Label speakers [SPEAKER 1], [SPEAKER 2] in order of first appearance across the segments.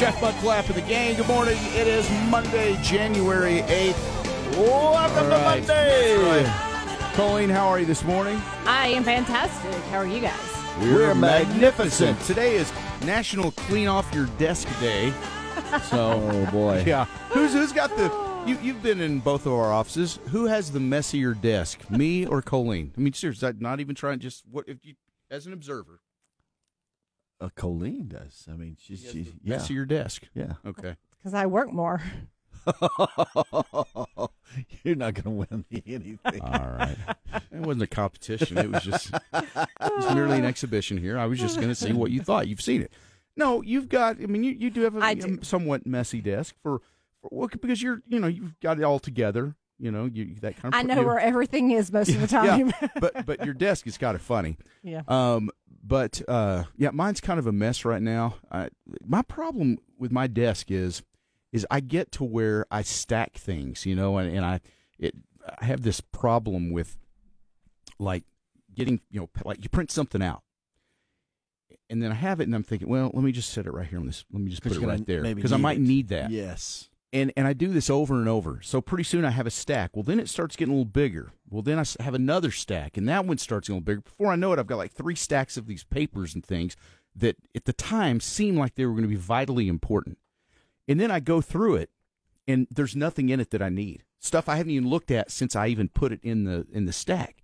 [SPEAKER 1] Jeff Butclap of the gang. Good morning. It is Monday, January 8th. Welcome
[SPEAKER 2] All
[SPEAKER 1] to
[SPEAKER 2] right.
[SPEAKER 1] Monday. Colleen, how are you this morning?
[SPEAKER 3] I am fantastic. How are you guys?
[SPEAKER 1] We're, magnificent. Today is National Clean Off Your Desk Day. So,
[SPEAKER 2] Oh boy.
[SPEAKER 1] yeah. Who's who's got the you you've been in both of our offices. Who has the messier desk? Me or Colleen? I mean, seriously, I'm not even trying just what if you as an observer.
[SPEAKER 2] Uh, Colleen does. I mean, she's, she's yeah.
[SPEAKER 1] Messier desk.
[SPEAKER 2] Yeah.
[SPEAKER 1] Okay.
[SPEAKER 3] Because I work more.
[SPEAKER 2] You're not going to win me anything.
[SPEAKER 1] All right. It wasn't a competition. It was just it was merely an exhibition here. I was just going to see what you thought. You've seen it. No, you've got. I mean, you, you do have a
[SPEAKER 3] I do.
[SPEAKER 1] um, somewhat messy desk for, for well, because you're you know you've got it all together. You know you that kind of.
[SPEAKER 3] I know
[SPEAKER 1] you-
[SPEAKER 3] where everything is most of the
[SPEAKER 1] Yeah,
[SPEAKER 3] time.
[SPEAKER 1] but but your desk is kind of funny.
[SPEAKER 3] Yeah.
[SPEAKER 1] Um, but uh, yeah, mine's kind of a mess right now. I, my problem with my desk is, is I get to where I stack things, you know, and, and I it I have this problem with, like, getting you know like you print something out, and then I have it, and I'm thinking, well, let me just set it right here on this. Let me just put it right there
[SPEAKER 2] maybe
[SPEAKER 1] because I might
[SPEAKER 2] it.
[SPEAKER 1] need that
[SPEAKER 2] Yes.
[SPEAKER 1] And and I do this over and over. So pretty soon I have a stack. Well, then it starts getting a little bigger. Well, then I have another stack, and that one starts getting a little bigger. Before I know it, I've got like three stacks of these papers and things that at the time seemed like they were going to be vitally important. And then I go through it, and there's nothing in it that I need. Stuff I haven't even looked at since I even put it in the in the stack.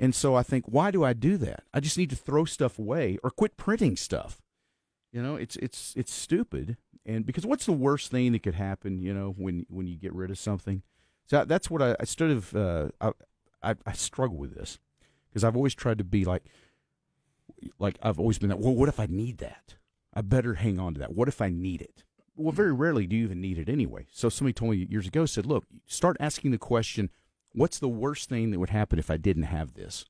[SPEAKER 1] And so I think, why do I do that? I just need to throw stuff away or quit printing stuff. You know, it's it's it's stupid. And because what's the worst thing that could happen? You know, when when you get rid of something. So that's what I, I sort of uh, I, I I struggle with this because I've always tried to be like like I've always been that. Well, what if I need that? I better hang on to that. What if I need it? Well, very rarely do you even need it anyway. So somebody told me years ago said, look, start asking the question, what's the worst thing that would happen if I didn't have this?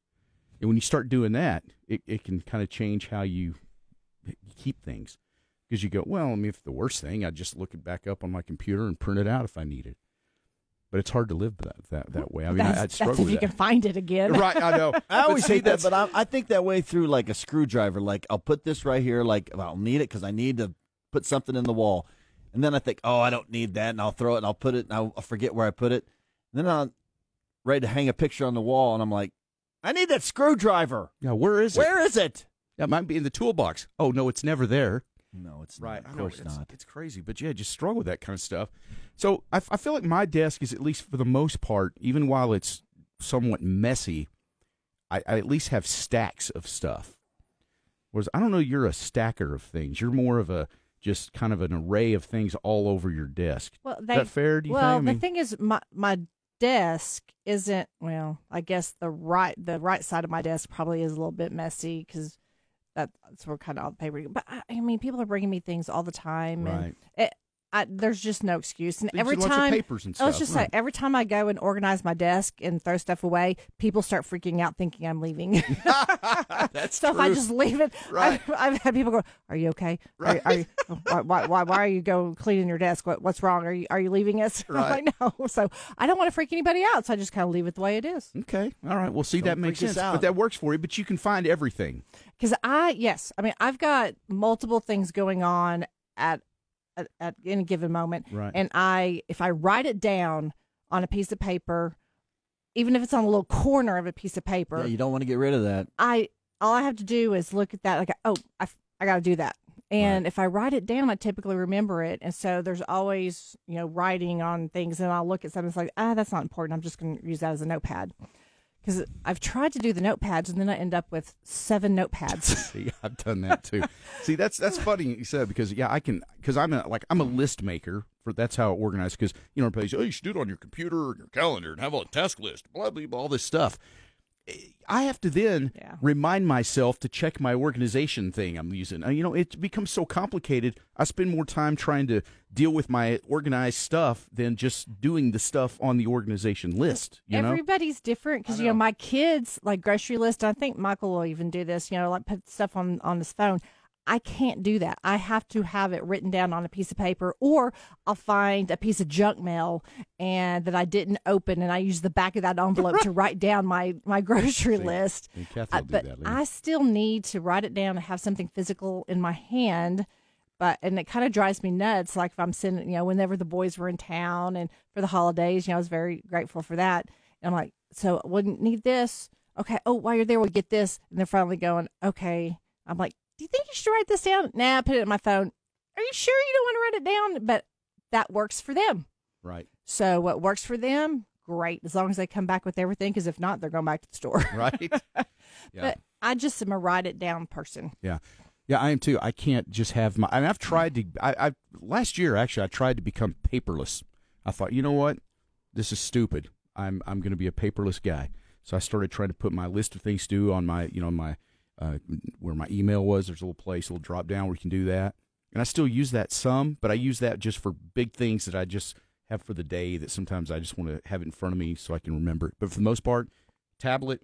[SPEAKER 1] And when you start doing that, it, it can kind of change how you keep things because you go, well, I mean, if the worst thing, I just look it back up on my computer and print it out if I need it. But it's hard to live that that, that way. I mean,
[SPEAKER 3] that's,
[SPEAKER 1] I, I'd struggle
[SPEAKER 3] that's if
[SPEAKER 1] with
[SPEAKER 3] you
[SPEAKER 1] that.
[SPEAKER 3] can find it again.
[SPEAKER 1] right, I know.
[SPEAKER 2] I always
[SPEAKER 1] see,
[SPEAKER 2] hate that, but I, I think that way through like a screwdriver. Like I'll put this right here, like I'll need it because I need to put something in the wall, and then I think, oh, I don't need that, and I'll throw it, and I'll put it, and I'll, I'll forget where I put it, and then I'm ready to hang a picture on the wall, and I'm like, I need that screwdriver.
[SPEAKER 1] yeah, where is it?
[SPEAKER 2] Where is it?
[SPEAKER 1] Yeah, it might be in the toolbox. Oh no, it's never there.
[SPEAKER 2] No, it's
[SPEAKER 1] Right,
[SPEAKER 2] Not.
[SPEAKER 1] I
[SPEAKER 2] Of
[SPEAKER 1] know,
[SPEAKER 2] course
[SPEAKER 1] it's,
[SPEAKER 2] not.
[SPEAKER 1] It's crazy, but yeah, just struggle with that kind of stuff. So I, I feel like my desk is at least for the most part, even while it's somewhat messy, I, I at least have stacks of stuff. Whereas I don't know, you're a stacker of things. You're more of a just kind of an array of things all over your desk.
[SPEAKER 3] Well,
[SPEAKER 1] is that fair? Do you
[SPEAKER 3] well,
[SPEAKER 1] think? I mean,
[SPEAKER 3] the thing is, my my desk isn't. Well, I guess the right the right side of my desk probably is a little bit messy because that's where kind of all the paper. But I, I mean, people are bringing me things all the time,
[SPEAKER 1] Right.
[SPEAKER 3] and it, I, there's just no excuse. And
[SPEAKER 1] Things
[SPEAKER 3] every
[SPEAKER 1] with of
[SPEAKER 3] time,
[SPEAKER 1] papers and
[SPEAKER 3] let's just
[SPEAKER 1] right.
[SPEAKER 3] say, every time I go and organize my desk and throw stuff away, people start freaking out, thinking I'm leaving.
[SPEAKER 1] That's
[SPEAKER 3] stuff I just leave it.
[SPEAKER 1] Right.
[SPEAKER 3] I've, I've had people go, "Are you okay? Are, are you, why, why, why, why are you go cleaning your desk? What, what's wrong? Are you, are you leaving us?" I'm
[SPEAKER 1] Right.
[SPEAKER 3] like, no. So I don't want to freak anybody out. So I just kind of leave it the way it is.
[SPEAKER 1] Okay, all right. Well, see,
[SPEAKER 2] Don't
[SPEAKER 1] that makes sense.
[SPEAKER 2] out.
[SPEAKER 1] But that works for you. But you can find everything.
[SPEAKER 3] Because I, yes, I mean, I've got multiple things going on at at, at any given moment,
[SPEAKER 1] Right.
[SPEAKER 3] and I, if I write it down on a piece of paper, even if it's on a little corner of a piece of paper,
[SPEAKER 2] Yeah, you don't want to get rid of that.
[SPEAKER 3] I all I have to do is look at that like oh I, I got to do that. And if I write it down I typically remember it. And so there's always you know writing on things and I'll look at something it's like ah that's not important. I'm just going to use that as a notepad because I've tried to do the notepads and then I end up with seven notepads
[SPEAKER 1] See, I've done that too. See, that's that's funny you said because yeah, I can because I'm a like I'm a list maker for that's how I organize because you know everybody's oh you should do it on your computer or your calendar and have a task list blah blah blah all this stuff, I have to then
[SPEAKER 3] Yeah.
[SPEAKER 1] remind myself to check my organization thing I'm using. Uh, You know, it becomes so complicated. I spend more time trying to deal with my organized stuff than just doing the stuff on the organization list. You know,
[SPEAKER 3] Everybody's different because you know my kids like grocery list. I think Michael will even do this. You know, like put stuff on on his phone. I can't do that. I have to have it written down on a piece of paper, or I'll find a piece of junk mail and that I didn't open, and I use the back of that envelope to write down my my grocery list.
[SPEAKER 1] and Kathy
[SPEAKER 3] I-
[SPEAKER 1] uh,
[SPEAKER 3] but. I still need to write it down and have something physical in my hand. But and it kind of drives me nuts. Like if I'm sending, you know, whenever the boys were in town and for the holidays, you know, I was very grateful for that. And I'm like, so I wouldn't need this. Okay. Oh, while you're there, we'll get this. And they're finally going, okay. I'm like, do you think you should write this down? Nah, put it in my phone. Are you sure you don't want to write it down? But that works for them.
[SPEAKER 1] right,
[SPEAKER 3] So what works for them, great. As long as they come back with everything, because if not, they're going back to the store.
[SPEAKER 1] right. yeah.
[SPEAKER 3] But I just am a write it down person.
[SPEAKER 1] Yeah, yeah, I am too. I can't just have my. I mean, I've mm. tried to. I, I last year actually, I tried to become paperless. I thought, you know what, this is stupid. I'm I'm going to be a paperless guy. So I started trying to put my list of things to do on my, you know, my uh, where my email was. There's a little place, a little drop down where you can do that. And I still use that some, but I use that just for big things that I just have for the day. That sometimes I just want to have it in front of me so I can remember it. But for the most part, tablet,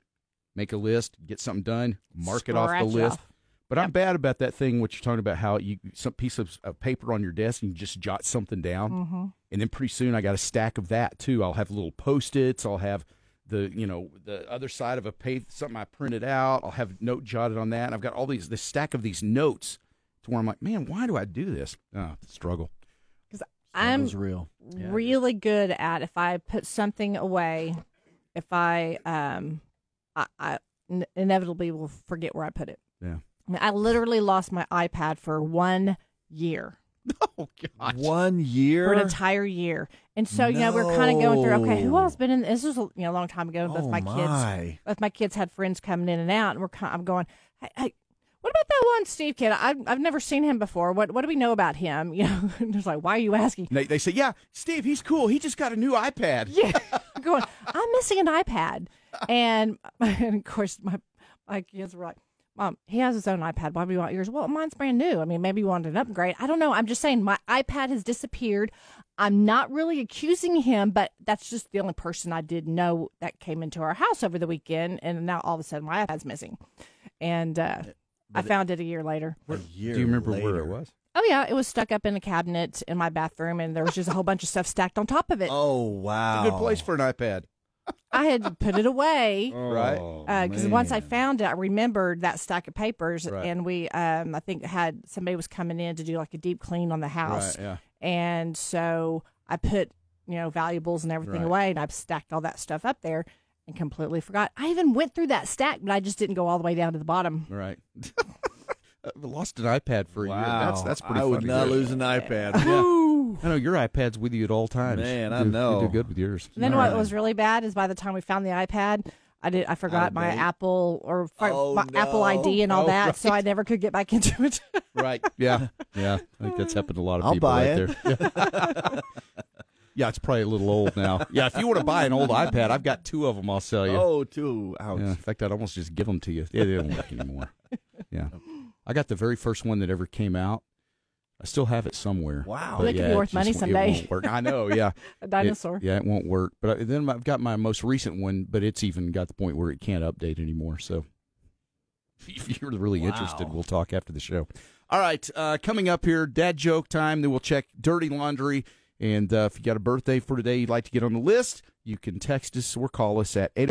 [SPEAKER 1] make a list, get something done, mark it off the
[SPEAKER 3] Scratch
[SPEAKER 1] list.
[SPEAKER 3] off.
[SPEAKER 1] But I'm bad about that thing. What you're talking about? How you some piece of, of paper on your desk and you just jot something down,
[SPEAKER 3] Mm-hmm.
[SPEAKER 1] and then pretty soon I got a stack of that too. I'll have little post-its. I'll have the you know the other side of a page something I printed out. I'll have note jotted on that. And I've got all these this stack of these notes to where I'm like, man, why do I do this? Oh, struggle.
[SPEAKER 3] Because I'm
[SPEAKER 2] was real.
[SPEAKER 3] really good at if I put something away, if I um, I, I n- inevitably will forget where I put it.
[SPEAKER 1] Yeah.
[SPEAKER 3] I mean, I literally lost my iPad for one year,
[SPEAKER 1] Oh God!
[SPEAKER 2] One year.
[SPEAKER 3] for an entire year, and so you know we're kind of going through. Okay, who else been in? This was a you know a long time ago. Both
[SPEAKER 2] oh
[SPEAKER 3] my kids,
[SPEAKER 2] my.
[SPEAKER 3] both my kids had friends coming in and out, and we're kind I'm going, hey, hey, what about that one Steve kid? I've I've never seen him before. What what do we know about him? You know, and it's like, why are you asking?
[SPEAKER 1] They, they say, yeah, Steve, he's cool. He just got a new iPad.
[SPEAKER 3] Yeah, I'm going. I'm missing an iPad, and, and of course my my kids were like, "Mom, he has his own iPad. Why do you want yours?" Well, mine's brand new. I mean, maybe you wanted an upgrade. I don't know. I'm just saying my iPad has disappeared. I'm not really accusing him, but that's just the only person I did know that came into our house over the weekend, and now all of a sudden my iPad's missing, and uh, I found it a year later.
[SPEAKER 2] A year
[SPEAKER 1] Do you remember where it was?
[SPEAKER 3] Oh yeah, it was stuck up in a cabinet in my bathroom, and there was just a whole bunch of stuff stacked on top of it.
[SPEAKER 2] Oh wow.
[SPEAKER 1] It's a good place for an iPad.
[SPEAKER 3] I had put it away.
[SPEAKER 1] Right.
[SPEAKER 2] Oh,
[SPEAKER 3] because once I found it, I remembered that stack of papers,
[SPEAKER 1] Right.
[SPEAKER 3] and we, um, I think had somebody was coming in to do like a deep clean on the house,
[SPEAKER 1] Right, yeah.
[SPEAKER 3] and so I put you know valuables and everything
[SPEAKER 1] Right.
[SPEAKER 3] away, and I've stacked all that stuff up there, and completely forgot. I even went through that stack, but I just didn't go all the way down to the bottom.
[SPEAKER 1] Right. I've lost an iPad for a year. That's that's pretty cool.
[SPEAKER 2] I would
[SPEAKER 1] funny.
[SPEAKER 2] not lose an iPad.
[SPEAKER 1] I know your iPad's with you at all times.
[SPEAKER 2] Man,
[SPEAKER 1] You
[SPEAKER 2] I
[SPEAKER 1] do-
[SPEAKER 2] know.
[SPEAKER 1] You do good with yours.
[SPEAKER 3] And then
[SPEAKER 2] All
[SPEAKER 3] what
[SPEAKER 2] right.
[SPEAKER 3] was really bad is by the time we found the iPad. I did. I forgot my
[SPEAKER 2] date.
[SPEAKER 3] Apple or
[SPEAKER 2] Oh,
[SPEAKER 3] my Apple. ID and all
[SPEAKER 1] Oh,
[SPEAKER 3] that, so I never could get back into it.
[SPEAKER 1] Right. Yeah. Yeah. I think that's happened to a lot of
[SPEAKER 2] I'll
[SPEAKER 1] people
[SPEAKER 2] buy
[SPEAKER 1] right
[SPEAKER 2] it.
[SPEAKER 1] there. Yeah. yeah, it's probably a little old now. Yeah, if you want to buy an old iPad, I've got two of them. I'll sell you.
[SPEAKER 2] Oh, two. Ouch.
[SPEAKER 1] Yeah, in fact, I'd almost just give them to you. Yeah, they don't work anymore. Yeah, I got the very first one that ever came out. I still have it somewhere.
[SPEAKER 2] Wow.
[SPEAKER 1] But
[SPEAKER 3] That could
[SPEAKER 1] yeah,
[SPEAKER 3] be worth money
[SPEAKER 1] won't-
[SPEAKER 3] someday.
[SPEAKER 1] It won't work. I know. Yeah,
[SPEAKER 3] a
[SPEAKER 1] It-
[SPEAKER 3] dinosaur.
[SPEAKER 1] yeah, it won't work. But I, then I've got my most recent one, but it's even got the point where it can't update anymore. So if you're really interested, we'll talk after the show. All right, uh, coming up here, dad joke time. Then we'll check dirty laundry. And uh, if you got a birthday for today you'd like to get on the list, you can text us or call us at 800.